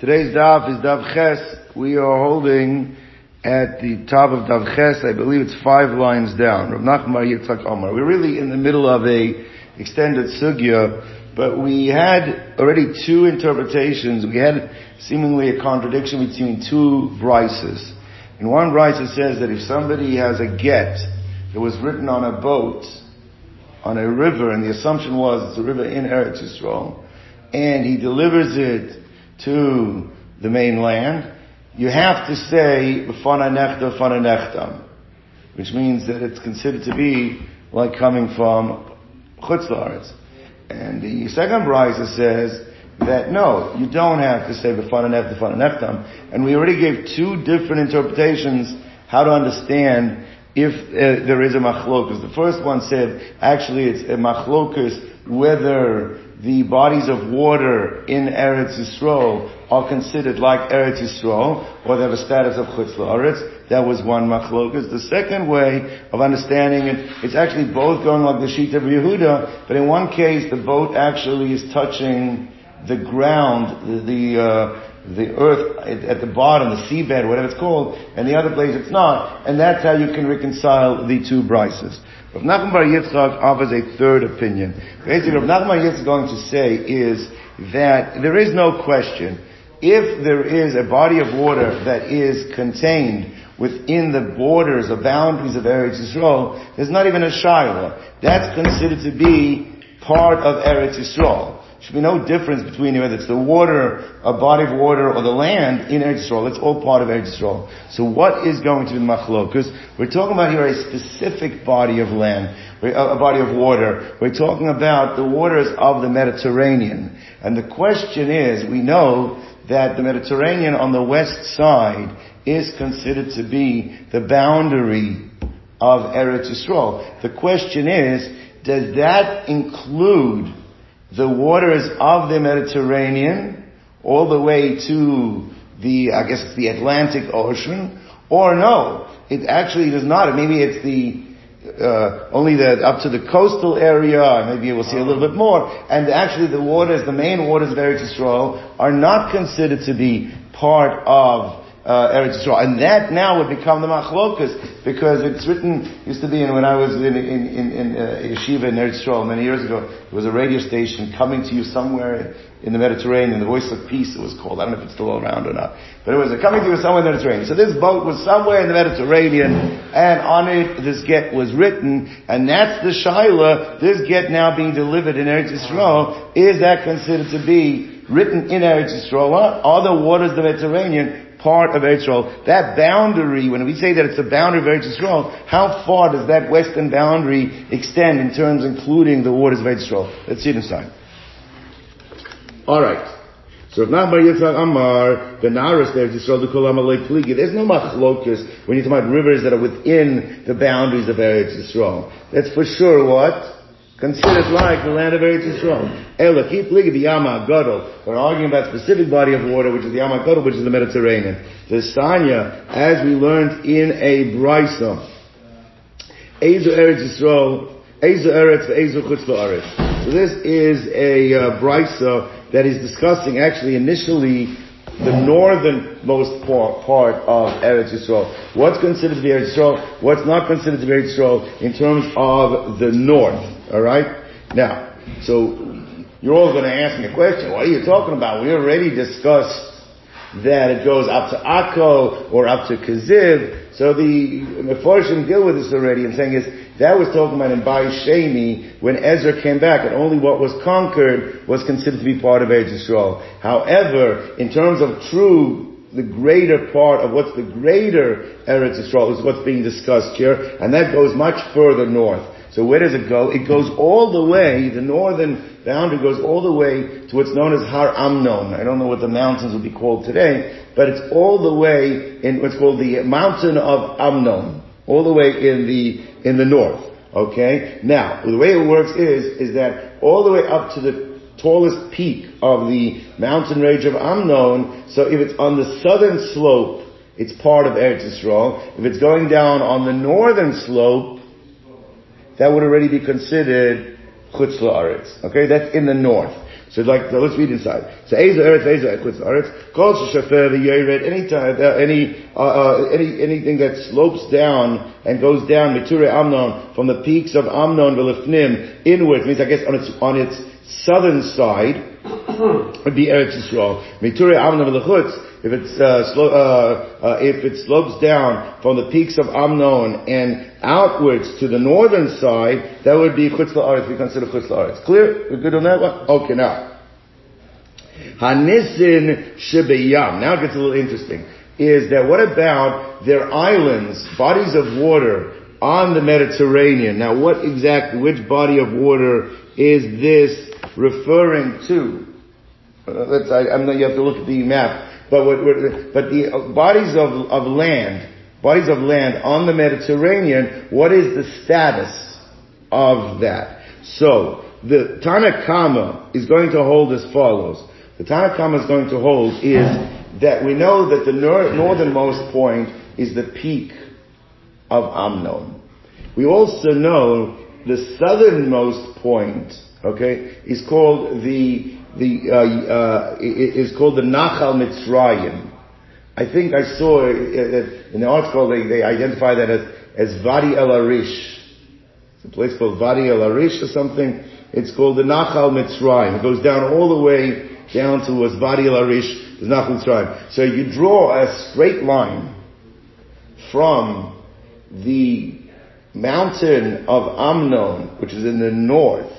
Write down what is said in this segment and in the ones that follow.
Today's daf is daf ches. We are holding at the top of daf ches. I believe it's five lines down. Rav Nachman Yitzchak Omar. We're really in the middle of a extended sugya, but we had already two interpretations. We had seemingly a contradiction between two brises. In one brise says that if somebody has a get that was written on a boat on a river, and the assumption was it's a river in Eretz Yisrael, and he delivers it to the mainland, you have to say which means that it's considered to be like coming from chutz la'aretz. And the second brisa says that no, you don't have to say "B'fana nechta, fana nechtam," and we already gave two different interpretations how to understand if uh, there is a machlokus. The first one said actually it's a machlokus whether the bodies of water in Eretz Yisrael are considered like Eretz Yisrael, or they have a status of Chutz La'aretz. That was one machlokas. The second way of understanding it, it's actually both going like the sheet of Yehuda, but in one case the boat actually is touching the ground, the, the uh, the earth at the bottom, the seabed, whatever it's called, and the other place it's not, and that's how you can reconcile the two brises. Rav Nachman Bar Yitzchak offers a third opinion. Basically, Rav Nachman Bar Yitzchak is going to say is that there is no question if there is a body of water that is contained within the borders or boundaries of Eretz Yisrael, there's not even a shaila. That's considered to be part of Eretz Yisrael should be no difference between whether it's the water, a body of water, or the land in Eretz. It's all part of Eretz. So what is going to be machlok? Because we're talking about here a specific body of land, a body of water. We're talking about the waters of the Mediterranean. And the question is, we know that the Mediterranean on the west side is considered to be the boundary of Eretz. The question is, does that include the waters of the Mediterranean all the way to the, I guess it's the Atlantic Ocean, or no, it actually does not. Maybe it's the, uh, only the, up to the coastal area, maybe we'll see a little bit more, and actually the waters, the main waters of Eretz Yisrael, are not considered to be part of uh, Eretz Yisrael. And that now would become the machlokas, because it's written, used to be in, when I was in, in, in, in uh, yeshiva in Eretz Yisrael many years ago, there was a radio station coming to you somewhere in the Mediterranean, the Voice of Peace it was called. I don't know if it's still around or not. But it was coming to you somewhere in the Mediterranean. So this boat was somewhere in the Mediterranean, and on it this get was written, and that's the Shaila, this get now being delivered in Eretz Yisrael, is that considered to be written in Eretz Yisrael? Are the waters of the Mediterranean part of Eretz Yisrael. That boundary, when we say that it's a boundary of Eretz Yisrael, how far does that western boundary extend in terms including the waters of Eretz Yisrael? Let's see it inside. Alright. So if not by Yitzhak Amar, the Naras there, Yisrael the Amalek Pligi, there's no machlokus when you talk about rivers that are within the boundaries of Eretz Yisrael. That's for sure what? Considered like the land of Eretz Yisrael. Ela, keep looking the Yama Gadol. We're arguing about specific body of water, which is the Yama Gadol, which is the Mediterranean. The Sanya, as we learned in a Brisa, Ezo Eretz Yisrael, Ezo Eretz, Ezo Chutz Eretz. So this is a uh, Brisa that is discussing actually initially the northernmost part, of Eretz Yisrael. What's considered to be Eretz Yisrael? What's not considered to be Eretz Yisrael in terms of the north? Alright? Now, so you're all going to ask me a question. What are you talking about? We already discussed that it goes up to Akko or up to Kaziv. So the Mefarshim deal with this already and saying is that was talking about in Bai Sheni when Ezra came back and only what was conquered was considered to be part of Eretz Yisrael. However, in terms of true the greater part of what's the greater Eretz Yisrael is what's being discussed here, and that goes much further north. So where does it go? It goes all the way, the northern boundary goes all the way to what's known as Har Amnon. I don't know what the mountains would be called today, but it's all the way in what's called the mountain of Amnon. All the way in the, in the north. Okay? Now, the way it works is, is that all the way up to the tallest peak of the mountain range of Amnon, so if it's on the southern slope, it's part of Eretz Yisrael. If it's going down on the northern slope, that would already be considered chutz la'aretz. Okay, that's in the north. So like, so let's read inside. So Eza Eretz, Eza Chutz Eretz, Kol Sheshafer V'Yered, any time, uh, any, uh, uh, any, anything that slopes down and goes down, Miture Amnon, from the peaks of Amnon V'Lefnim, inwards, means I guess on its, on its southern side, would be Eretz Yisrael. Miture Amnon V'Lechutz, if it's uh, uh, uh, if it slopes down from the peaks of Amnon and outwards to the northern side, that would be Chutz La'aretz. We consider Chutz La'aretz. Clear? We're good on that one. Okay, now Hanisin Shebeyam. Now it gets a little interesting. Is that what about their islands, bodies of water on the Mediterranean? Now, what exactly, which body of water is this referring to? Uh, let's, I, I'm not, you have to look at the map. But what, what, but the bodies of, of land, bodies of land on the Mediterranean, what is the status of that? So, the Tanakama is going to hold as follows. The Tanakama is going to hold is that we know that the nor- northernmost point is the peak of Amnon. We also know the southernmost point, okay, is called the the uh, uh, is called the Nachal Mitzrayim. I think I saw uh, uh, in the article they, they identify that as, as Vadi El Arish. It's a place called Vadi El Arish or something. It's called the Nachal Mitzrayim. It goes down all the way down to Vadi El Arish, the Nachal Mitzrayim. So you draw a straight line from the mountain of Amnon, which is in the north,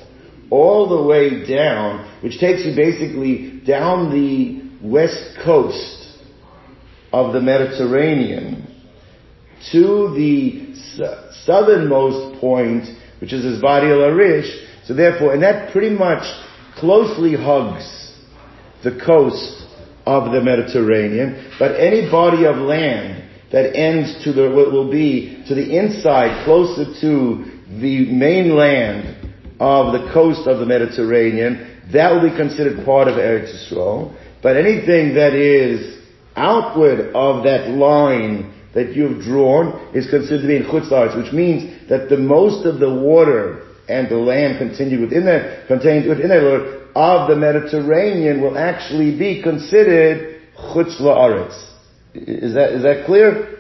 all the way down, which takes you basically down the west coast of the Mediterranean to the southernmost point, which is Isbadi al Arish. So therefore, and that pretty much closely hugs the coast of the Mediterranean, but any body of land that ends to the, what will be to the inside, closer to the mainland of the coast of the Mediterranean, that will be considered part of Eretz Yisrael. But anything that is outward of that line that you've drawn is considered to be in Chutz which means that the most of the water and the land contained within that, contained within that of the Mediterranean will actually be considered Chutz La'aretz. Is that, is that clear?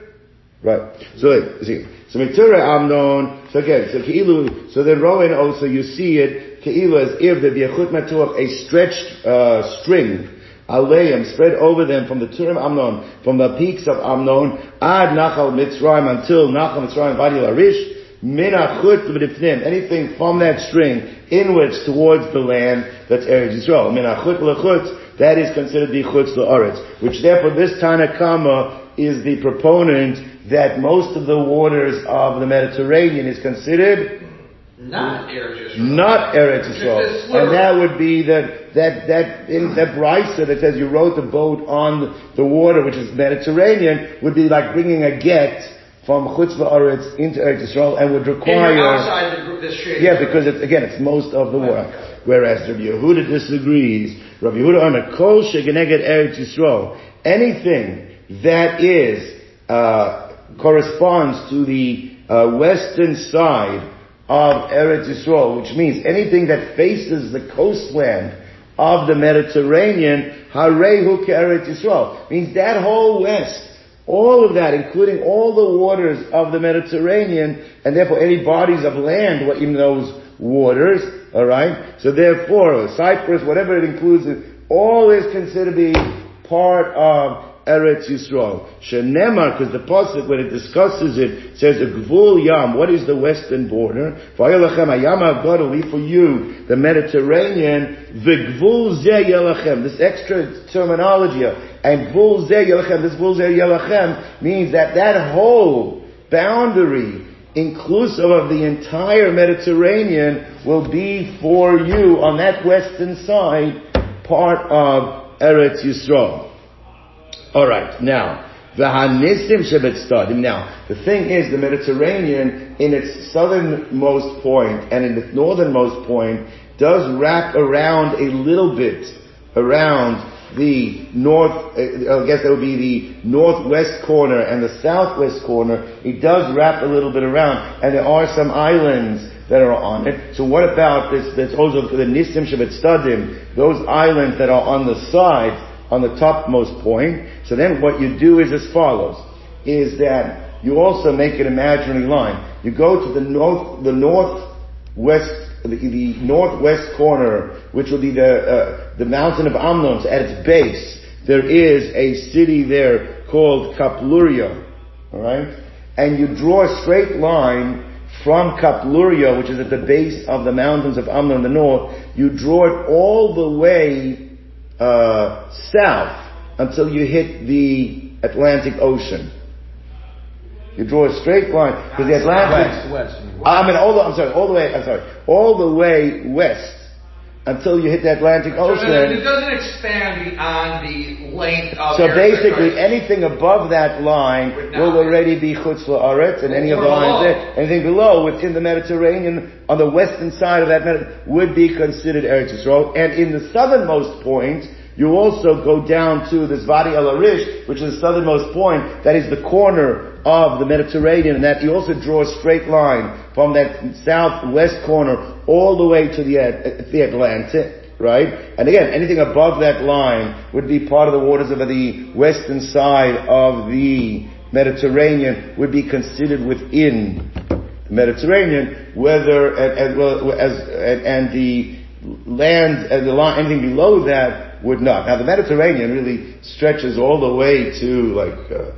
Right. So, see, so Mitzura Amnon, so again, so Ke'ilu, so then Rowan also, you see it, Ke'ilu as if the Biachut Matuach, a stretched, uh, string, Aleim, spread over them from the Turim Amnon, from the peaks of Amnon, Ad Nachal Mitzrayim, until Nachal Mitzrayim, Vadi Larish, anything from that string, inwards towards the land, that's Eretz Yisrael. That is considered the Chutz L'Aretz, which therefore this Tanakama is the proponent that most of the waters of the Mediterranean is considered not Eretz Yisrael. Not Eretz Yisrael. And that would be that, that, that, in that brisa that says you rode the boat on the water, which is Mediterranean, would be like bringing a get from Chutz Eretz into Eretz Yisrael and would require... outside the, the street. Yeah, because it's, again, it's most of the water. Whereas Rabbi Yehuda disagrees. Rabbi Yehuda on a kol shegeneged Eretz Yisrael. Anything that is uh, corresponds to the uh, western side of Eretz Yisrael, which means anything that faces the coastland of the Mediterranean, Harehu Eretz Yisrael, means that whole west, all of that, including all the waters of the Mediterranean, and therefore any bodies of land in those waters, alright? So therefore, Cyprus, whatever it includes, all is considered to be part of Eretz Yisrael. Shenemar, because the pasuk when it discusses it says a gvul yam. What is the western border? Vayelachem ayam God will be for you the Mediterranean. V'gvul ze yelachem. This extra terminology and gvul ze yelachem. This gvul yelachem means that that whole boundary inclusive of the entire Mediterranean, will be for you on that western side part of Eretz Yisrael. Alright, now, V'hanisim shebetzadim. Now, the thing is, the Mediterranean, in its southernmost point and in its northernmost point, does wrap around a little bit around the north, uh, I guess that would be the northwest corner and the southwest corner. It does wrap a little bit around, and there are some islands that are on it. So what about this, this also the Nisim Shabbat Stadim, those islands that are on the sides, on the topmost point. So then what you do is as follows, is that you also make an imaginary line. You go to the north, the northwest, the, the northwest corner, which will be the, uh, the mountain of Amnon, at its base, there is a city there called Kapluria, alright? And you draw a straight line from Kapluria, which is at the base of the mountains of Amnon in the north, you draw it all the way uh, south until you hit the Atlantic Ocean. You draw a straight line because the Atlantic. West, west. I mean, all the, I'm sorry, all the way. I'm sorry, all the way west until you hit the Atlantic So Ocean. it doesn't expand beyond the length of So basically, anything above that line will already be chutz la'aretz, and any of the lines there, anything below within the Mediterranean on the western side of that would be considered Eretz Yisrael. And in the southernmost point, you also go down to this Vadi El Arish, which is the southernmost point. That is the corner of the Mediterranean, and that you also draw a straight line from that southwest corner all the way to the, At- the Atlantic right? And again, anything above that line would be part of the waters of the western side of the Mediterranean, would be considered within the Mediterranean, whether, and, as, and, and the land, and the line, anything below that would not. Now the Mediterranean really stretches all the way to like, uh,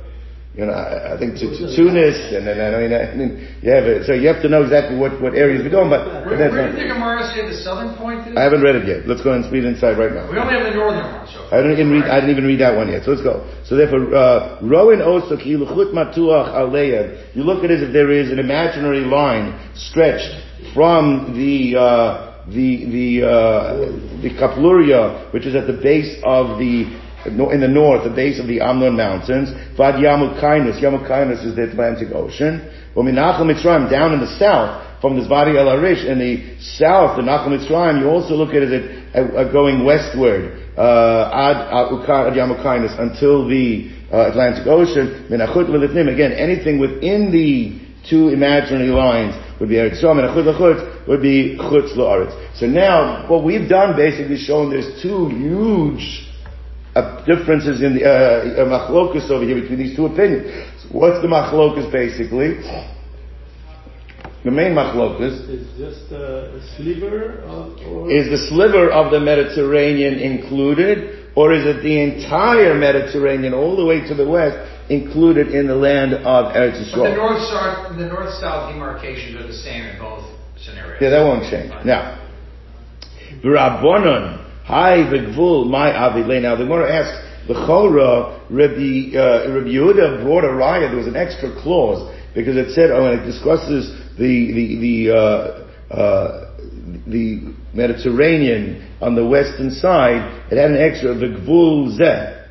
you know, I, I think to, to Tunis, and then, I mean, I mean, you have it, so you have to know exactly what, what areas we're going, but, Where, where did the Gemara say the southern point is? I haven't read it yet. Let's go and read inside right now. We only have the northern one, so. I didn't even read. I didn't even read that one yet. So let's go. So therefore, uh, roin oso ki matuach aleyad. You look at it as if there is an imaginary line stretched from the uh, the the uh, the Kapluria, which is at the base of the in the north, the base of the Amnon Mountains. Vad Yamukainus. Yamukainus is the Atlantic Ocean. Uminachal Mitzrayim down in the south. From this Vadi El Arish in the south, the Nachal Mitzrayim, you also look at it as uh, uh, going westward uh, ad Yamukainus until the uh, Atlantic Ocean. Lilithnim. Again, anything within the two imaginary lines would be Eretz Yisrael. Menachut Lachut would be Chutz La'aretz. So now, what we've done basically is shown there's two huge uh, differences in the uh, uh, machlokus over here between these two opinions. So what's the machlokus basically? The main machlokus is just a sliver of, is the sliver of the Mediterranean included, or is it the entire Mediterranean all the way to the west included in the land of Eretz But the Yisrael? north-south, the north-south demarcations are the same in both scenarios. Yeah, that won't change. Now, Rabbonon, hi v'gvul, my avilei. Now the Gemara asks, the Chora, Rabbi, uh, Rabbi Yehuda brought a raya, there was an extra clause, because it said, oh, when it discusses the, the, the, uh, uh, the Mediterranean on the western side, it had an extra, the Gvul Zeh.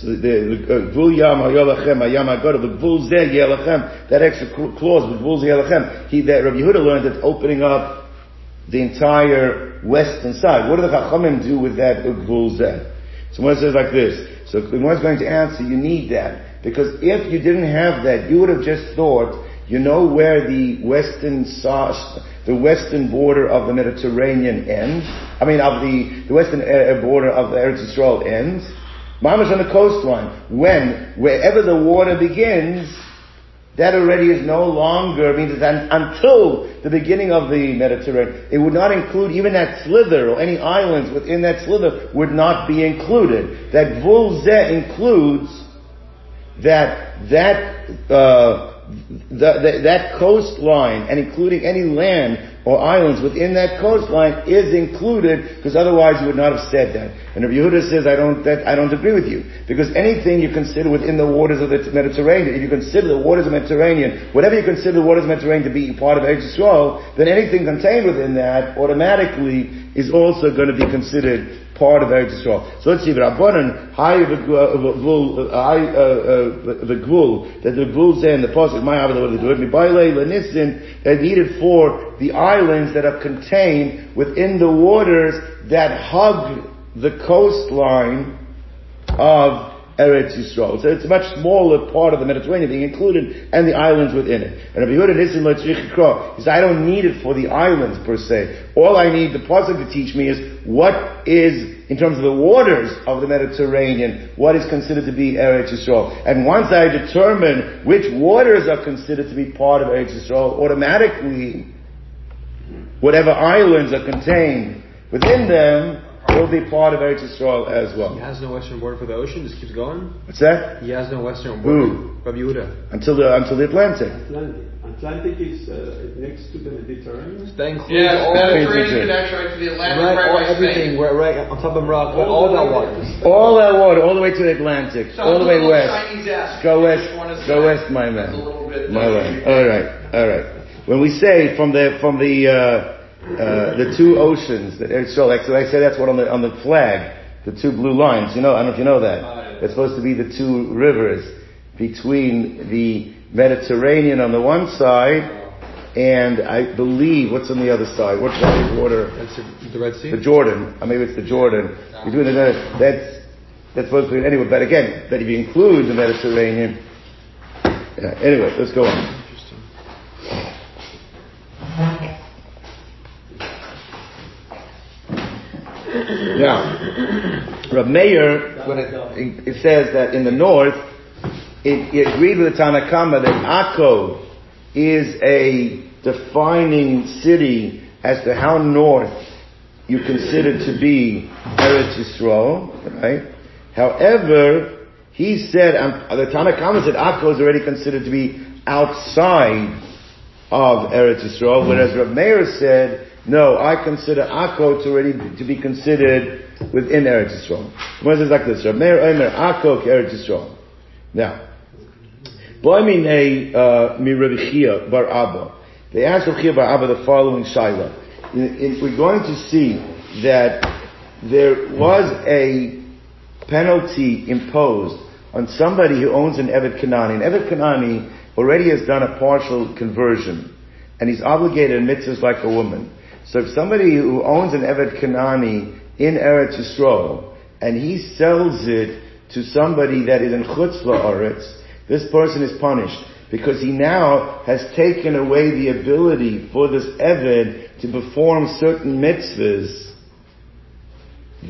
So the, uh, Gvul Yam Hayolachem Hayam Hagadol, the Gvul Zeh Yelachem, that extra clause, the Gvul Zeh Yelachem, he, that Rabbi Yehuda learned that opening up the entire western side. What do the Chachamim do with that Gvul Zeh? So one says like this. So one's going to answer, you need that. Because if you didn't have that, you would have just thought, you know where the western the western border of the Mediterranean ends? I mean, of the, the western uh, border of the Eretz Yisrael ends? Mama's on the coastline. When, wherever the water begins, that already is no longer, means un, until the beginning of the Mediterranean. It would not include even that slither or any islands within that slither would not be included. That Vul Zeh includes that, that, uh, the, the, that coastline and including any land or islands within that coastline is included because otherwise you would not have said that. And Rabbi Yehuda says, I don't, that, I don't agree with you. Because anything you consider within the waters of the Mediterranean, if you consider the waters of the Mediterranean, whatever you consider the waters of the Mediterranean to be part of Eretz Yisrael, then anything contained within that automatically is also going to be considered part of Eretz Yisrael. So let's see, Rabbanan, high the gvul, uh, high uh, uh, the gvul, that the gvul in the pasuk, my Abba, what they do it, Lenisin, that needed for the islands that are contained within the waters that hug the coastline of Eretz Yisrael. So it's a much smaller part of the Mediterranean being included and the islands within it. And Rabbi Yehuda Nisim he said, I don't need it for the islands per se. All I need the Pasuk to teach me is what is in terms of the waters of the Mediterranean, what is considered to be Eretz Yisrael. And once I determine which waters are considered to be part of Eretz Yisrael, automatically, whatever islands are contained within them will be part of Eretz Yisrael as well. He has no western border for the ocean. Just keeps going. What's that? He has no western border. Who? Rabbi Yehuda. Until the until the Atlantic. Atlantic. Atlantic is uh, next to the Mediterranean. That includes Yeah, all, Mediterranean connection right to the Atlantic, right, right, all, everything. Spain. Right on top of rock. All, that water. All that water, all the way to the Atlantic, So all the way west. Chinese-esque. Go west, Which one is go that? west, my man. A bit- My man. All right, all right. When we say from the from the uh, uh, the two oceans, Yisrael, like, so I say that's what on the on the flag, the two blue lines. You know, I don't know if you know that. It's supposed to be the two rivers between the Mediterranean on the one side, and I believe what's on the other side. What's that water? That's the, Red Sea. The Jordan, or maybe it's the Jordan. Between the that's that's supposed to be anyway. But again, that if you include the Mediterranean, yeah, anyway, let's go on. Now, Rav Meir, it, it says that in the north, it, it agreed with the Tanakama that Akko is a defining city as to how north you consider to be Eretz Yisrael, right? However, he said, um, the Tanakama said Akko is already considered to be outside of Eretz Yisrael, whereas Rav Meir said, no, I consider Akko to already to be considered within Eretz Yisrael. What is like this? Rav Meir Omer Akko Eretz Yisrael. Now, uh, bar Abba. They asked Rabbi Chiya bar Abba the following shaila. In- We're going to see that there was a penalty imposed on somebody who owns an Eved Kanani. An Eved Kanani already has done a partial conversion, and he's obligated in mitzvahs like a woman. So if somebody who owns an Eved Kanani in Eretz Yisrael, and he sells it to somebody that is in Chutz La'aretz, this person is punished because he now has taken away the ability for this Eved to perform certain mitzvahs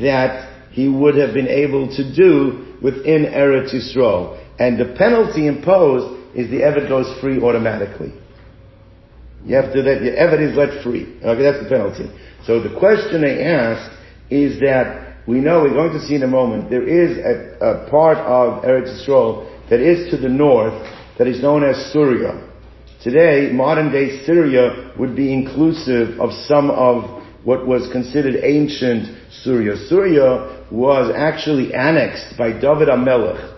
that he would have been able to do within Eretz Yisrael. And the penalty imposed is the Eved goes free automatically. You have to, that your is let free. Okay, that's the penalty. So the question they ask is that we know, we're going to see in a moment, there is a, a part of Eretz Yisrael that is to the north that is known as Syria. Today, modern day Syria would be inclusive of some of what was considered ancient Syria. Syria was actually annexed by David HaMelech.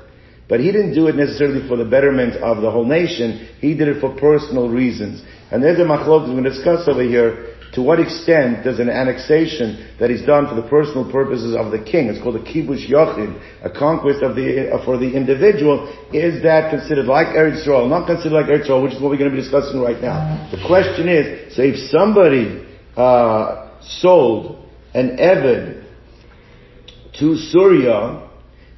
But he didn't do it necessarily for the betterment of the whole nation. He did it for personal reasons. And there's a machlok we're going to discuss over here. To what extent does an annexation that is done for the personal purposes of the king, it's called a kibush yochid, a conquest of the, uh, for the individual, is that considered like Eretz Yisrael? Not considered like Eretz Yisrael, which is what we're going to be discussing right now. The question is, so if somebody, uh, sold an Evan to Syria,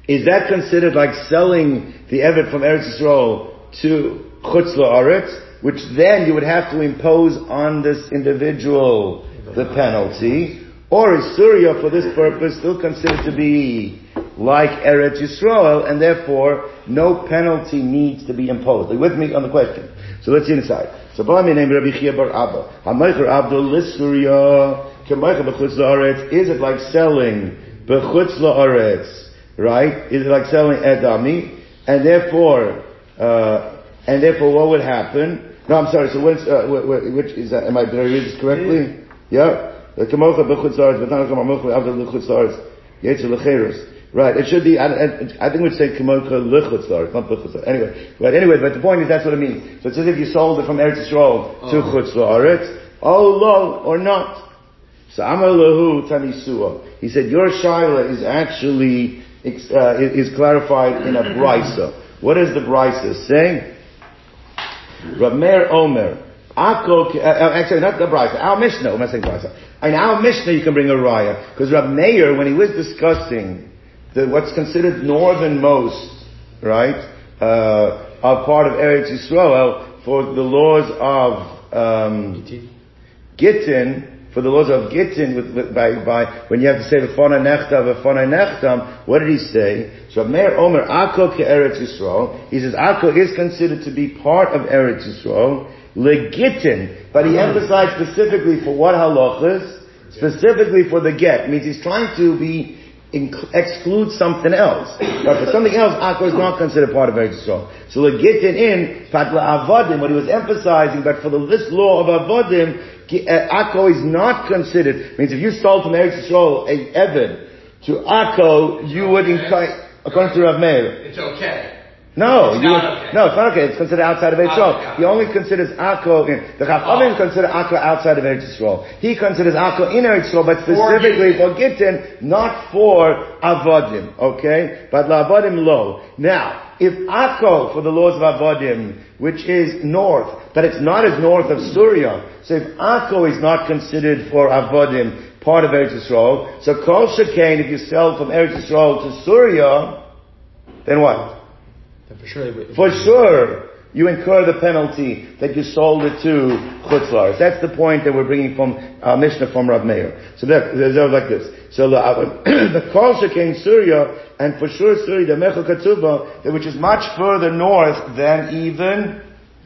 is that considered like selling the Eved from Eretz Yisrael to Chutz La'aretz, which then you would have to impose on this individual the penalty? Or is Syria for this purpose still considered to be like Eretz Yisrael, and therefore no penalty needs to be imposed? Are you with me on the question? So let's see inside. So, by me name Rabbi Chiya Bar Abba. HaMeicher Abdul Lissyria, Kemeicher B'chutz La'aretz. Is it like selling B'chutz La'aretz? right? Is it like selling edami? And therefore, uh, and therefore what would happen? No, I'm sorry, so what's, uh, wh- wh- which is that, am I, did I read this correctly? Yeah. The Kamocha b'chutz la'aretz, v'tana kamamocha avdel l'chutz la'aretz. Right, it should be, I, I, I think we'd say Kamocha l'chutz la'aretz, not b'chutz. Anyway, right, anyway, but the point is that's what it means. So it's as if you sold it from Eretz Yisrael to Oh. chutz la'aretz, oh lo, or not. So Amar lahu tanisua. He said, your shaila is actually, uh, is clarified in a brisa. What does the brisa say? Rav Meir Omer. Ako, uh, uh, actually not the brisa, our Mishnah, I'm not saying brisa. In our Mishnah you can bring a raya. Because Rav Meir, when he was discussing the, what's considered northernmost, right, uh, are part of Eretz Yisrael for the laws of um, Gittin, for the laws of Gittin, with, with, by, by, when you have to say V'fona nechta, V'fona nechtam, what did he say? So Meir Omer, Akko ke Eretz Yisrael, he says Akko is considered to be part of Eretz Yisrael, Legittin, but he emphasized specifically for what halachas? Specifically for the get. Means he's trying to be inc- exclude something else. But for something else, Akko is not considered part of Eretz Yisrael. So Legittin in Patla Avodim, what he was emphasizing, but for the, this law of Avodim, ki- uh, Akko is not considered. Means if you stole from Eretz Yisrael a Evan to Akko, you would incur, according to Rav Meir. It's okay. No, It's you would, okay. no, it's not okay. It's considered outside of Eretz Okay, Yisrael. He only considers Akko, the Chachamim Oh. consider Akko outside of Eretz Yisrael. He considers Akko in Eretz Yisrael, but specifically for Gittin, not for Avodim, okay? But La'avodim lo. Now, if Akko for the laws of Avodim, which is north, but it's not as north of Syria, so if Akko is not considered for Avodim, part of Eretz Yisrael, so Kol Shekain, if you sell from Eretz Yisrael to Syria, then what? For sure. For sure, you incur the penalty that you sold it to Chutzlars. That's the point that we're bringing from uh, Mishnah from Rav Meir. So that, there's like this. So the, uh, the Kol came Syria, and for sure Syria, the Mechel Katsuba, which is much further north than even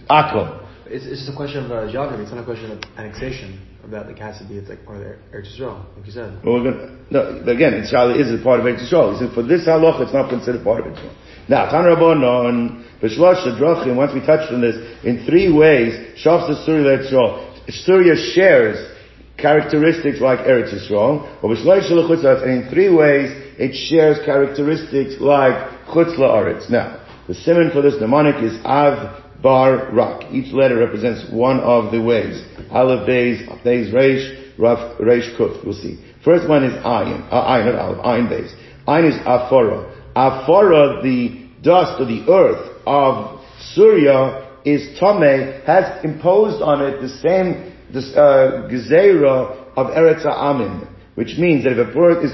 Akko. It's, it's just a question of uh, geography. It's not a question of annexation that. Like, has to be it's like part of Eretz Yisrael, like you said. Well, we're gonna, no, again, it's is a part of Eretz Yisrael. He said, for this halach, it's not considered part of Eretz Yisrael. Now, Tan Rabbanon, B'shlosh Drachim, once we touched on this, in three ways, Shafs Surya Yisrael. Surya shares characteristics like Eretz Yisrael, or B'shlosh Chutz La'aretz, and in three ways, it shares characteristics like Chutz La'aretz. Now, the simon for this mnemonic is Av Bar Rak. Each letter represents one of the ways. Aleph Beis, Beis Reish, Raf Reish Kuf. We'll see. First one is Ayin. Uh, Ayin, not Aleph. Ayin Beis. Ayin is Afora. Afora, the dust or the earth of Surya is Tomei, has imposed on it the same this, uh, of Eretz Amin. Which means that if a person is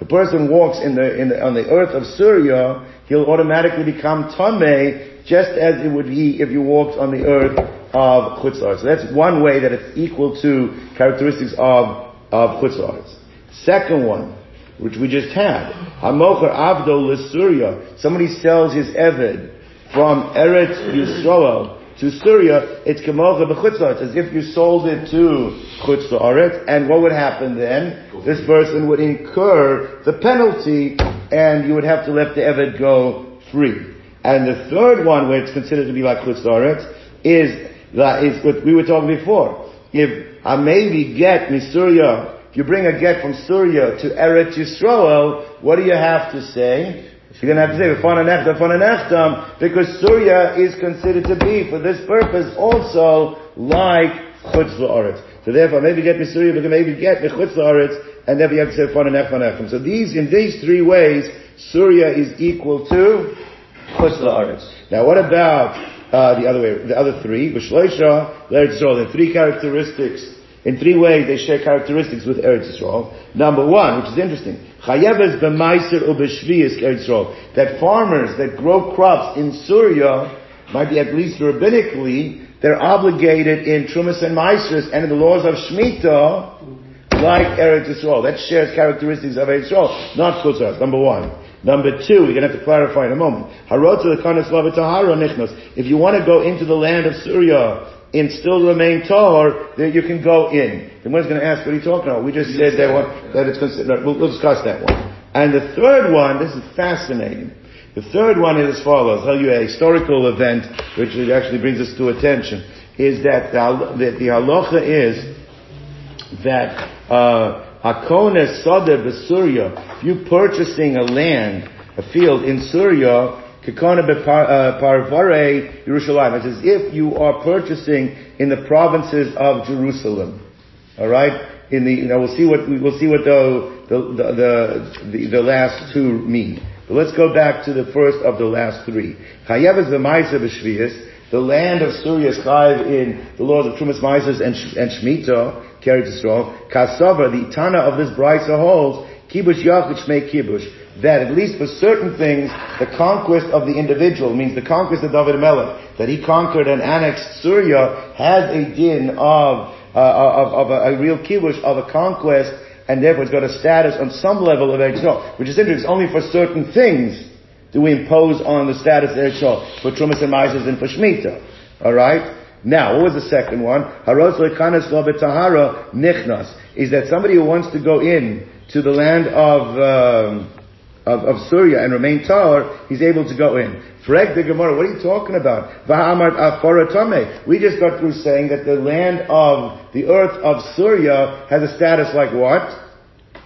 a person walks in the, in the, on the earth of Syria, he'll automatically become tamei, just as it would be if you walked on the earth of chutz So that's one way that it's equal to characteristics of of chutz Second one, which we just had, hamocher avdo l'Syria. Somebody sells his eved from Eretz Yisrael to Syria, it's kemocha b'chutz as if you sold it to chutz la'aretz, and what would happen then? This person would incur the penalty, and you would have to let the Eved go free. And the third one, where it's considered to be like chutz la'aretz, is that is what we were talking before. If I maybe get Misuria, if you bring a get from Syria to Eretz Yisrael, what do you have to say? You're going to have to say, "V'fana nechtam, v'fana nechtam," because Surya is considered to be, for this purpose, also like chutz la'aretz. So therefore, maybe get me Surya, but maybe get the chutz la'aretz, and then you have to say, "V'fana nechtam, nechtam." So these, in these three ways, Surya is equal to chutz la'aretz. Now what about uh, the other way, the other three? B'shloisha, Eretz Yisrael, the three characteristics in three ways they share characteristics with Eretz Yisrael. Number one, which is interesting, Chayeves b'maiser u'b'shviyas Eretz Yisrael, that farmers that grow crops in Syria, might be at least rabbinically, they're obligated in Trumas and Meisers and in the laws of Shemitah, like Eretz Yisrael. That shares characteristics of Eretz Yisrael, not Chutzras, number one. Number two, we're going to have to clarify in a moment. If you want to go into the land of Syria, and still remain tahor, then you can go in. The one's going to ask, what are you talking about? We just said that one, that it's considered, we'll, we'll discuss that one. And the third one, this is fascinating. The third one is as follows. I'll tell you a historical event, which actually brings us to attention, is that the, that the halacha is that, uh, Akone Soder Besuria, if you're purchasing a land, a field in Syria, Kekona uh, Parvare Yerushalayim. It's as if you are purchasing in the provinces of Jerusalem. Alright? In the, you know, we'll see what, we'll see what the, the, the, the, the last two mean. But let's go back to the first of the last three. Chayev is the Maisa. The land of Syria is in the laws of Trumas Maisers and, and Shemitah, carried to strong. Kasava, the Tana of this Brisa holds, Kibush Yachid Shmei Kibush. That at least for certain things, the conquest of the individual means the conquest of David Melech, that he conquered and annexed Syria, has a din of uh, of, of a, a, real kibush of a conquest, and therefore it's got a status on some level of Eretz which is interesting. It's only for certain things do we impose on the status of Eretz for Trumas and Mises and for Shemitah. Alright? Now, what was the second one? Nichnas. Is that somebody who wants to go in to the land of, um, of, of Syria and remain tahor, he's able to go in. Freg the Gemara, what are you talking about? We just got through saying that the land of the earth of Syria has a status like what?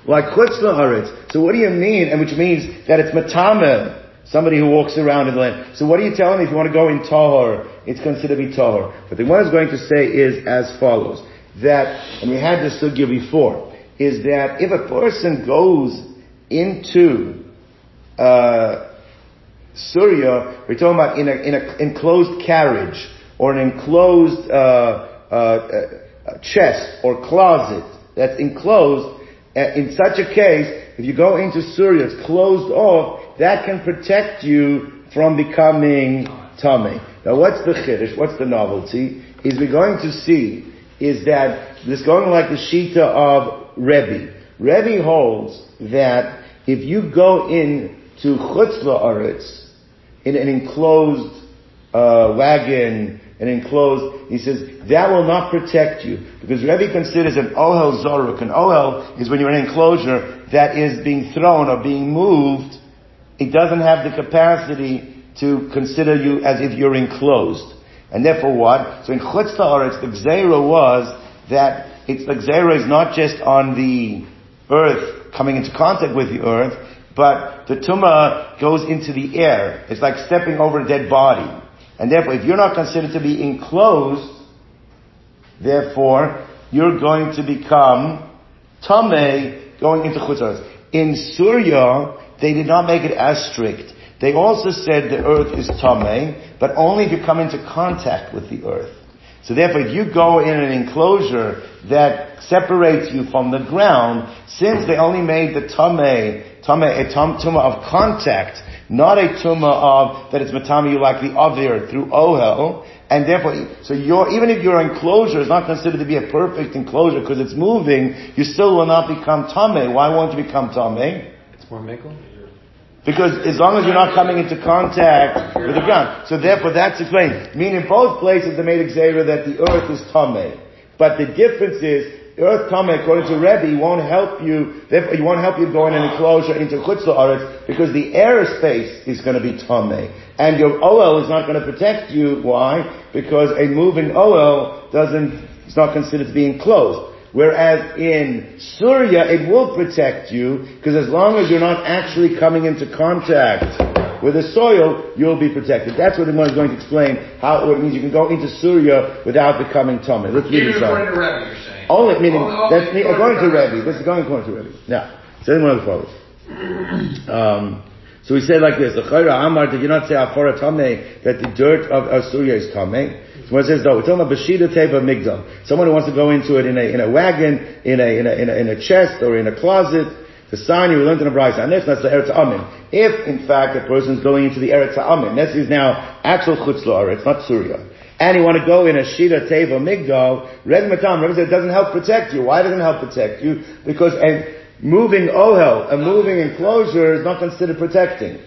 Like chutz So what do you mean? And which means that it's matame, somebody who walks around in the land. So what are you telling me? If you want to go in tahor, it's considered to be tahor. But the one is going to say is as follows: that, and we had this sugya before, is that if a person goes into uh, Syria, we're talking about in an in a enclosed carriage or an enclosed uh, uh, uh, chest or closet that's enclosed. In such a case, if you go into Syria, it's closed off. That can protect you from becoming tummy. Now, what's the chiddush? What's the novelty? Is we're going to see is that this going like the shita of Rebbe. Rebbe holds that if you go in to chutz la'aretz, in an enclosed uh, wagon, an enclosed, he says, that will not protect you. Because Rebbe considers an ohel zoruk. An ohel is when you're in an enclosure that is being thrown or being moved. It doesn't have the capacity to consider you as if you're enclosed. And therefore what? So in Chutz Ta'aretz, the Gzeira was that it's the Gzeira is not just on the earth, coming into contact with the earth, but the tumah goes into the air. It's like stepping over a dead body. And therefore, if you're not considered to be enclosed, therefore, you're going to become tameh going into chutzars. In Surya, they did not make it as strict. They also said the earth is tameh, but only if you come into contact with the earth. So therefore, if you go in an enclosure that separates you from the ground, since they only made the tameh Tama, a tum, of contact, not a tuma of that it's matami you like the avir through ohel, and therefore, so your even if your enclosure is not considered to be a perfect enclosure because it's moving, you still will not become tame. Why won't you become tame? It's more mekel. Because as long as you're not coming into contact with the ground. So therefore that's explained. Meaning both places they made exera that the earth is tame. But the difference is earth tame, according to Rebbe, won't help you, therefore, you won't help you go in an enclosure into Chutz La'aretz, because the airspace is going to be tame. And your OL is not going to protect you. Why? Because a moving OL doesn't, it's not considered to be enclosed. Whereas in Surya, it will protect you, because as long as you're not actually coming into contact with the soil, you'll be protected. That's what the one is going to explain how it means you can go into Surya without becoming tummy. Let's read this according to Rebbe, you're saying. Only meaning that's according, according to Rebbe. This is going according to Rebbe. Now, say one of the follows. Um, so we say like this: The Chayra Amar did you not say Afora Tameh that the dirt of Syria is Tameh? It says though, we're talking about Bashida Teva Migdal. Someone who wants to go into it in a, in a wagon, in a, in a, in a, in a chest, or in a closet. The sign you learned in a bride, and that's the Eretz Amin. If, in fact, a person is going into the Eretz Amin, this is now actual Chutz it's not Surya. And you want to go in a Shida Teva Migdal, Red Matam, Rebbe said it doesn't help protect you. Why doesn't it help protect you? Because a moving ohel, a moving enclosure is not considered protecting.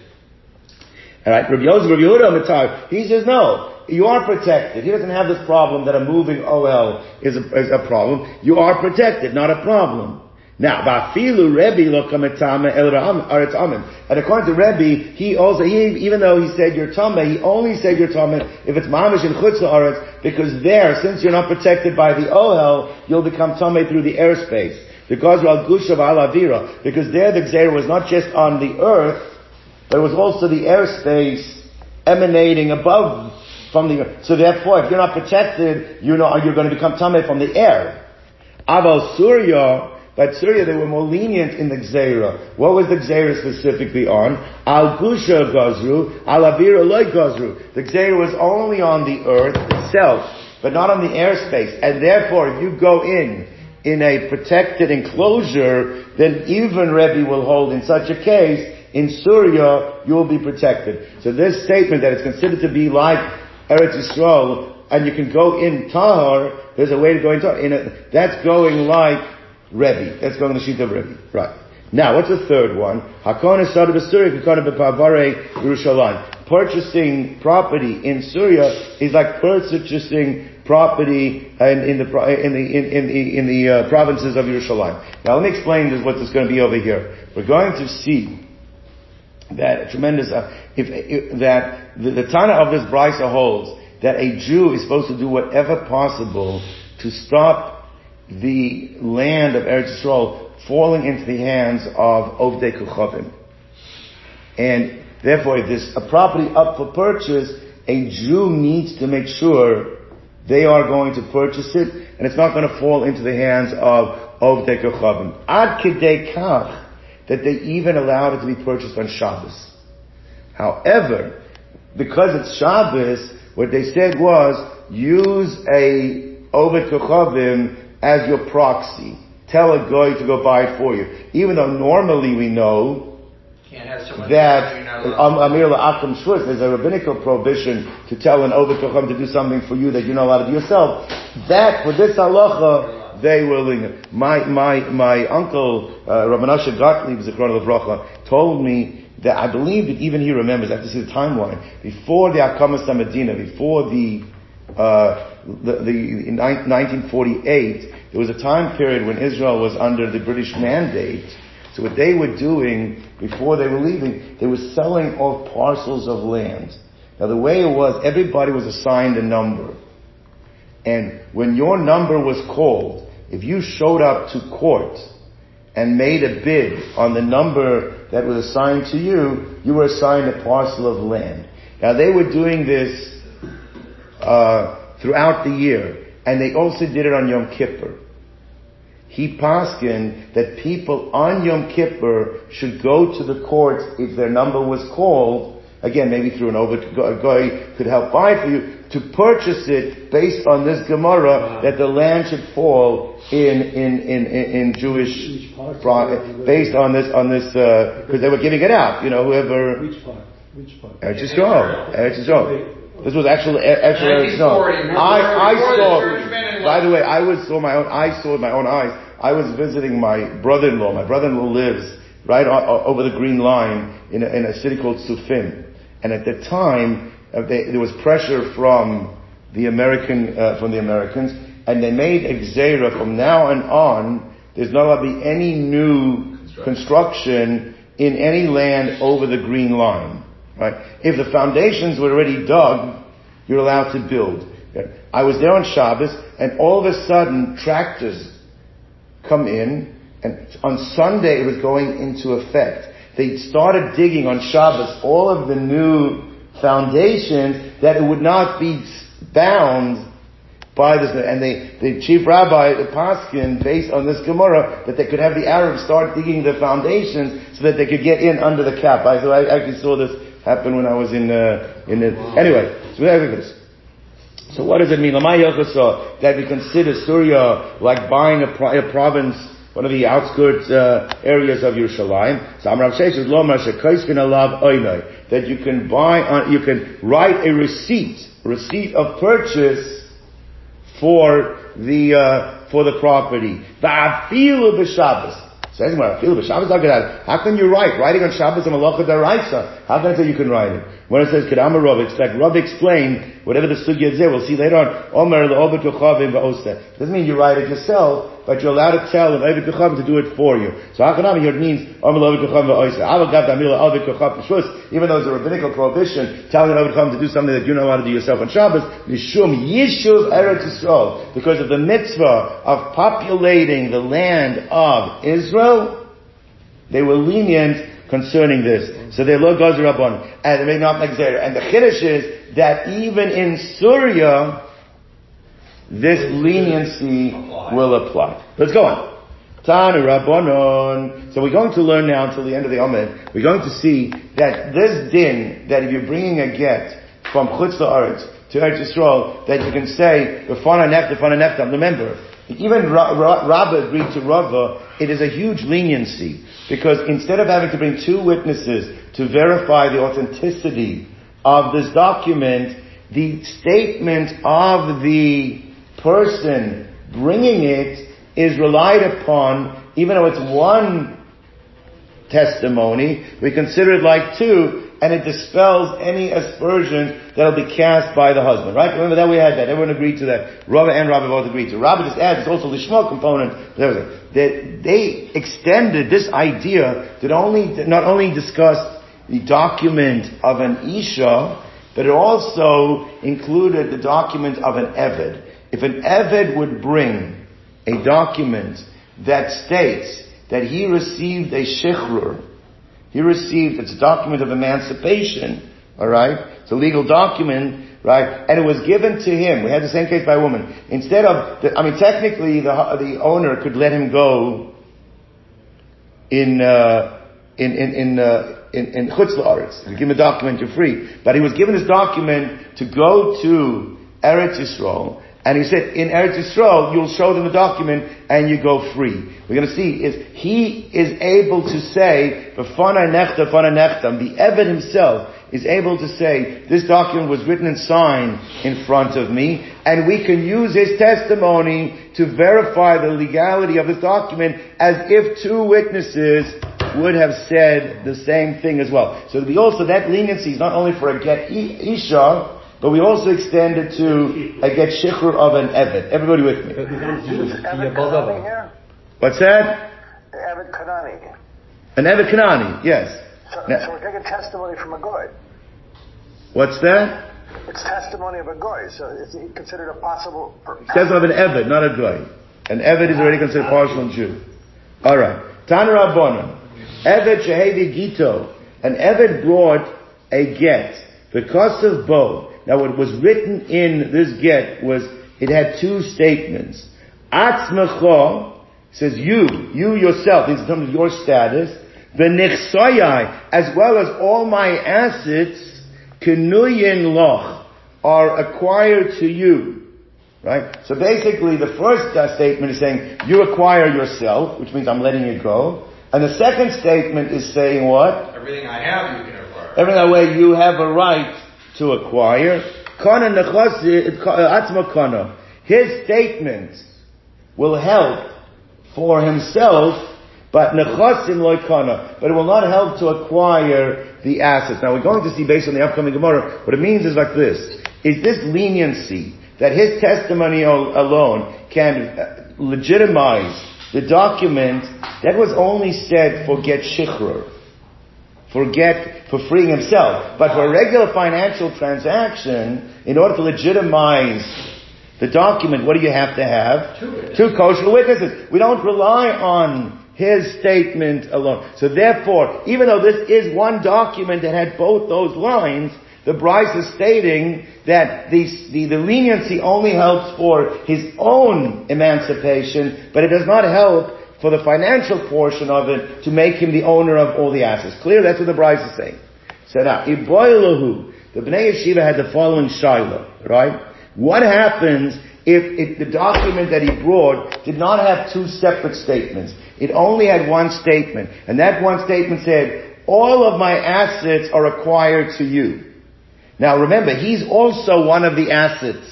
Alright, Rabbi Yosef, Rabbi Yehuda, he says no you are protected. He doesn't have this problem that a moving OL is a, is a problem. You are protected, not a problem. Now, Bafilu Rebbe lokametame el aretz amen. And according to Rebbe, he also, he, even though he said you're tame, he only said you're tame if it's mamish and chutz aretz, because there, since you're not protected by the OL, you'll become tame through the airspace. Because al gushav alavira, because there the gzeir was not just on the earth, but it was also the airspace emanating above from the so therefore if you're not protected, you know you're going to become tameh from the air. Aval Surya, but Surya they were more lenient in the Gzeira. What was the Gzeira specifically on? Al Gusha Gazru, Al Avira Gazru. The Gzeira was only on the earth itself, but not on the airspace. And therefore, if you go in in a protected enclosure, then even Rebbe will hold in such a case, in Syria, you will be protected. So this statement that it's considered to be like Eretz Yisrael, and you can go in Tahar, there's a way to go in Tahar. In a, that's going like Rebbe. That's going the sheet of Rebbe. Right. Now, what's the third one? B'Pavare, Yerushalayim. Purchasing property in Syria is like purchasing property in, in the in the in, in the in the uh, provinces of Yerushalayim. Now, let me explain this, what is going to be over here. We're going to see that tremendous uh, if, if, that the, the Tana of this brisa holds that a Jew is supposed to do whatever possible to stop the land of Eretz Yisrael falling into the hands of Ovdei Kuchavim. And therefore, if there's a property up for purchase, a Jew needs to make sure they are going to purchase it, and it's not going to fall into the hands of Ovdei Kuchavim. Ad Kedei Kach, that they even allowed it to be purchased on Shabbos. However, because it's Shabbos, what they said was, use a Oved Kuchavim as your proxy. Tell a guy to go buy it for you. Even though normally we know that Amir La'akim Shvus, there's a rabbinical prohibition to tell an Oved Kuchavim to do something for you that you're not allowed to do yourself. That, for this halacha, they were lenient. My, my, my uncle, uh, Rabbi Nasha Gottlieb, Zikron Levracha, told me that I believe that even he remembers, I have to see the timeline, before the Akamas Medina, before the, uh, the, the, in 1948, there was a time period when Israel was under the British mandate. So what they were doing before they were leaving, they were selling off parcels of land. Now the way it was, everybody was assigned a number. And when your number was called, if you showed up to court and made a bid on the number that was assigned to you, you were assigned a parcel of land. Now they were doing this uh, throughout the year, and they also did it on Yom Kippur. He paskin that people on Yom Kippur should go to the courts if their number was called, again, maybe through an over guy could help buy for you, to purchase it based on this Gemara that the land should fall in in in in, in Jewish based on this on this because uh, they were giving it out. You know, whoever. Which part? Which part? Eretz Yisrael. Eretz Yisrael. This was actually actually Eretz Yisrael. I I saw. By the way, I was saw my own. I saw with my own eyes. I was visiting my brother-in-law. My brother-in-law lives right over the Green Line in a, in a city called Tzufim. And at the time, uh, they, there was pressure from the American, uh, from the Americans, and they made a from now and on, there's not allowed to be any new construction. construction in any land over the green line. Right? If the foundations were already dug, you're allowed to build. I was there on Shabbos, and all of a sudden, tractors come in, and on Sunday it was going into effect. They started digging on Shabbos all of the new foundations that it would not be bound by this, and they, the chief rabbi, the Paskin, based on this Gemara, that they could have the Arabs start digging the foundations so that they could get in under the cap. I, so I actually saw this happen when I was in, uh, in the, anyway, so. So what does it mean? That we consider Syria like buying a, pro- a province, one of the outskirts uh, areas of Yerushalayim. So Amrav says, that you can buy, on, you can write a receipt, receipt of purchase for the uh, for the property. Va'afilu b'Shabbos. Says Gemara, Shabbos How can you write? Writing on Shabbos a malacha deraisa. How can I say you can write it? When it says Kedama Rav, like Rav explained whatever the sugya is there. We'll see later on. Omer le'obet kochavim va'oseh. Doesn't mean you write it yourself, but you're allowed to tell obet kochavim to do it for you. So Hakanami here means Omer le'obet kochavim va'oseh. Avagav damir le'obet kochavim. Even though it's a rabbinical prohibition, telling an kochavim to do something that you know how to do yourself on Shabbos, Mishum Yishuv Eretz Yisrael, because of the mitzvah of populating the land of Israel. They were lenient concerning this. So they look goes on, and they may not make zera. And the chiddush is that even in Syria, this leniency will apply. Let's go on. Tanu Rabbanon. So we're going to learn now until the end of the Amud. We're going to see that this din, that if you're bringing a get from Chutz La'aretz to Eretz Yisrael, that you can say, B'fana nefta, b'fana nefta. Remember, even Ra- Ra- Rabba agreed to Rava, it is a huge leniency because instead of having to bring two witnesses to verify the authenticity of this document, the statement of the person bringing it is relied upon, even though it's one testimony, we consider it like two, and it dispels any aspersion that'll be cast by the husband, right? Remember that we had that. Everyone agreed to that. Rabbi and Rabbi both agreed to. Rabbi just adds, it's also the Shmuel component. That they extended this idea that only, not only discussed the document of an Isha, but it also included the document of an Eved. If an Eved would bring a document that states that he received a shichrur, he received, it's a document of emancipation, alright? It's a legal document, right? And it was given to him. We had the same case by a woman. Instead of, the, I mean, technically the, the owner could let him go in, uh, in, in, in, uh, in, in Chutz La'aretz. give him a document, you're free. But he was given his document to go to Eretz Yisrael, and he said, in Eretz Yisrael, you'll show them the document and you go free. We're going to see is he is able to say, "V'fana nechta, fana nechtam." The Eved himself is able to say, "This document was written and signed in front of me," and we can use his testimony to verify the legality of this document as if two witnesses would have said the same thing as well. So we also that leniency is not only for a get isha, but we also extend it to a get shikhr of an evet. Everybody with me? Eved What's that? Eved Kanani. An evet kanani, yes. So, Now- so we're taking testimony from a goy. What's that? It's testimony of a goy, so is he considered a possible... per- It says of an evet, not a goy. An evet is already considered partial Jew. All right. Tan Rabbanon. Evet shehevi gito. An evet brought a get. Because of both. Now what was written in this get was, it had two statements. Atzmecho says you, you yourself, in terms of your status, the nechsoyai, as well as all my assets, kenuyin loch, are acquired to you. Right? So basically the first uh, statement is saying, you acquire yourself, which means I'm letting you go. And the second statement is saying what? Everything I have, you can acquire. Every that way you have a right to acquire. Kana nechasi- atzma kana. His statements will help for himself, but nechasim loikana. But it will not help to acquire the assets. Now we're going to see based on the upcoming Gemara, what it means is like this. Is this leniency that his testimony alone can uh, legitimize the document that was only said for get shichrur for get for freeing himself. But for a regular financial transaction, in order to legitimize the document, what do you have to have? Two. Two kosher witnesses. We don't rely on his statement alone. So therefore, even though this is one document that had both those lines, the Braisa is stating that the, the, the leniency only helps for his own emancipation, but it does not help for the financial portion of it to make him the owner of all the assets. Clear? That's what the Braisa is saying. So now, Iboilahu, the Bnei Yeshiva had the following shaila, right? What happens if it, the document that he brought did not have two separate statements? It only had one statement. And that one statement said, all of my assets are acquired to you. Now remember, he's also one of the assets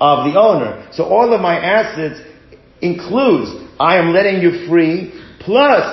of the owner. So all of my assets includes, I am letting you free, plus,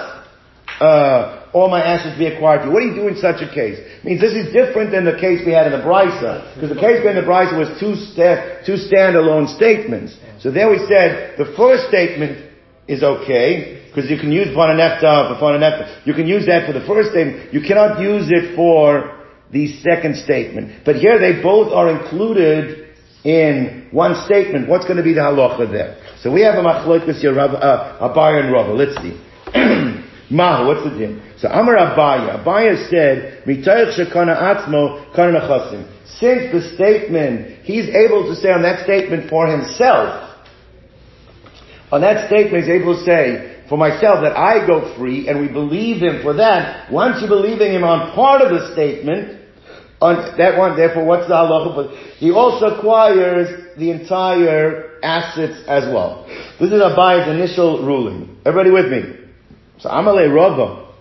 uh, all my assets be acquired to you. What do you do in such a case? It means this is different than the case we had in the Brisa. Because the case we had in the Brisa was two, sta- two standalone statements. So there we said, the first statement is okay, because you can use Vananefta for Vananefta. You can use that for the first statement. You cannot use it for the second statement. But here they both are included in one statement. What's going to be the halacha there? So we have a machlokas here, uh, Abaya and Rava. Let's see. Mahu, what's the din? So Amar Abaya, Abaya said, Mitayach shekana atzmo kana. Since the statement, he's able to say on that statement for himself, on that statement, he's able to say, for myself, that I go free, and we believe him for that. Once you're believing him on part of the statement, on that one, therefore, what's the halacha? But he also acquires the entire assets as well. This is Abaye's initial ruling. Everybody with me? So Amalei Rava.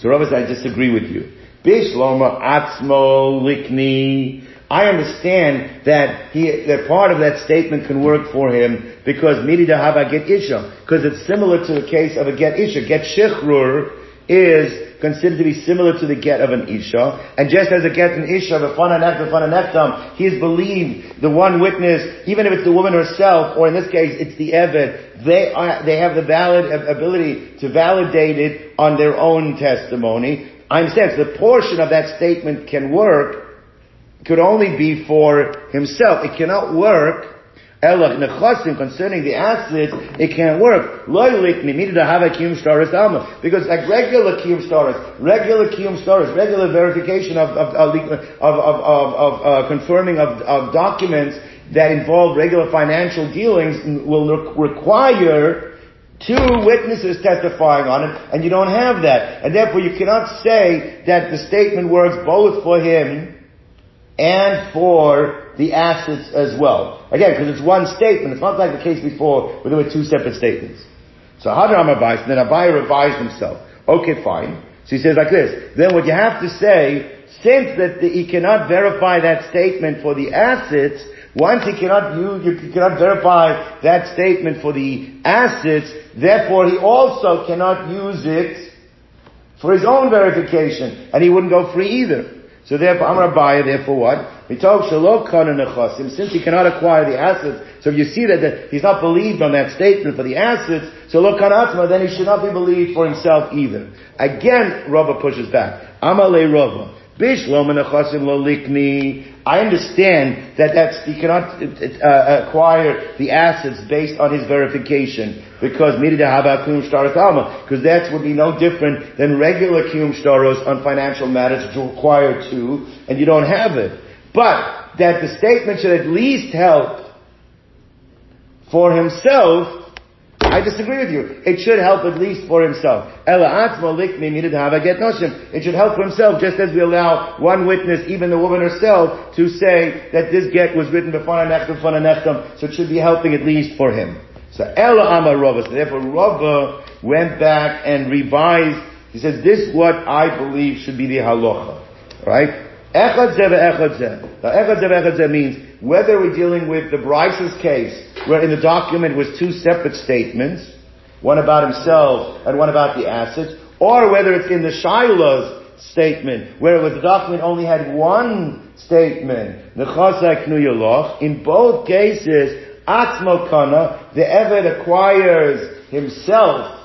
So Rava said, I disagree with you. Bishloma Atzmo Likni. I understand that he, that part of that statement can work for him because midi dahava get isha, because it's similar to the case of a get isha. Get shichrur is considered to be similar to the get of an Isha. And just as a get an Isha, the fananektam, fananektam, he is believed, the one witness, even if it's the woman herself, or in this case, it's the Eved, they are, they have the valid ability to validate it on their own testimony. I understand, so the portion of that statement can work, could only be for himself. It cannot work Elach nechasim concerning the assets, it can't work. Loyalik needed to have a kiyum alma because like regular kiyum staris, regular kiyum staris, regular verification of of of of, of, of uh, confirming of, of documents that involve regular financial dealings will re- require two witnesses testifying on it, and you don't have that, and therefore you cannot say that the statement works both for him and for the assets as well. Again, because it's one statement. It's not like the case before where there were two separate statements. So Hadram Abai, then Abai revised himself. Okay, fine. So he says like this. Then what you have to say, since that the, he cannot verify that statement for the assets, once he cannot use, you cannot verify that statement for the assets, therefore he also cannot use it for his own verification, and he wouldn't go free either. So therefore, Amar Abaya, therefore what? Since he cannot acquire the assets, so if you see that, that he's not believed on that statement for the assets, so lo kanatma, then he should not be believed for himself either. Again, Rava pushes back. Amale Rava. I understand that that's, he cannot uh, acquire the assets based on his verification because because that would be no different than regular kiyum shtaros on financial matters which require two, and you don't have it. But that the statement should at least help for himself I disagree with you. It should help at least for himself. It should help for himself just as we allow one witness, even the woman herself, to say that this get was written before Anechtam, so it should be helping at least for him. So Ella Amar Rava. So therefore Rava went back and revised. He says, this is what I believe should be the halacha. Right? Echad zeh echad zeh. Now echad zeh echad zeh means whether we're dealing with the Braisa's case, where in the document was two separate statements, one about himself and one about the assets, or whether it's in the shaila's statement, where it was the document only had one statement. In both cases, atzmo kana, the Eved acquires himself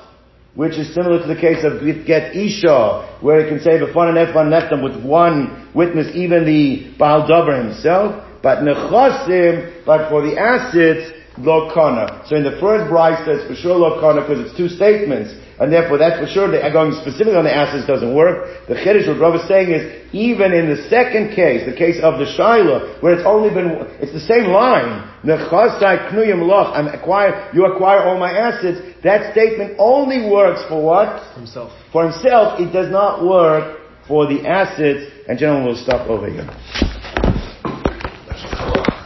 which is similar to the case of get Isha, where it can say b'fan and efan nechtam with one witness, even the Baal himself, but nechasim, but for the assets, lo kana. So in the first bride says for sure lo kana because it's two statements, and therefore that's for sure. That going specifically on the assets doesn't work. The chiddush what Rav is saying is even in the second case, the case of the shaila, where it's only been it's the same line. Nechasai knuyim loch. I'm acquire you acquire all my assets. That statement only works for what? Himself. For himself, it does not work for the assets. And gentlemen, we'll stop over here much.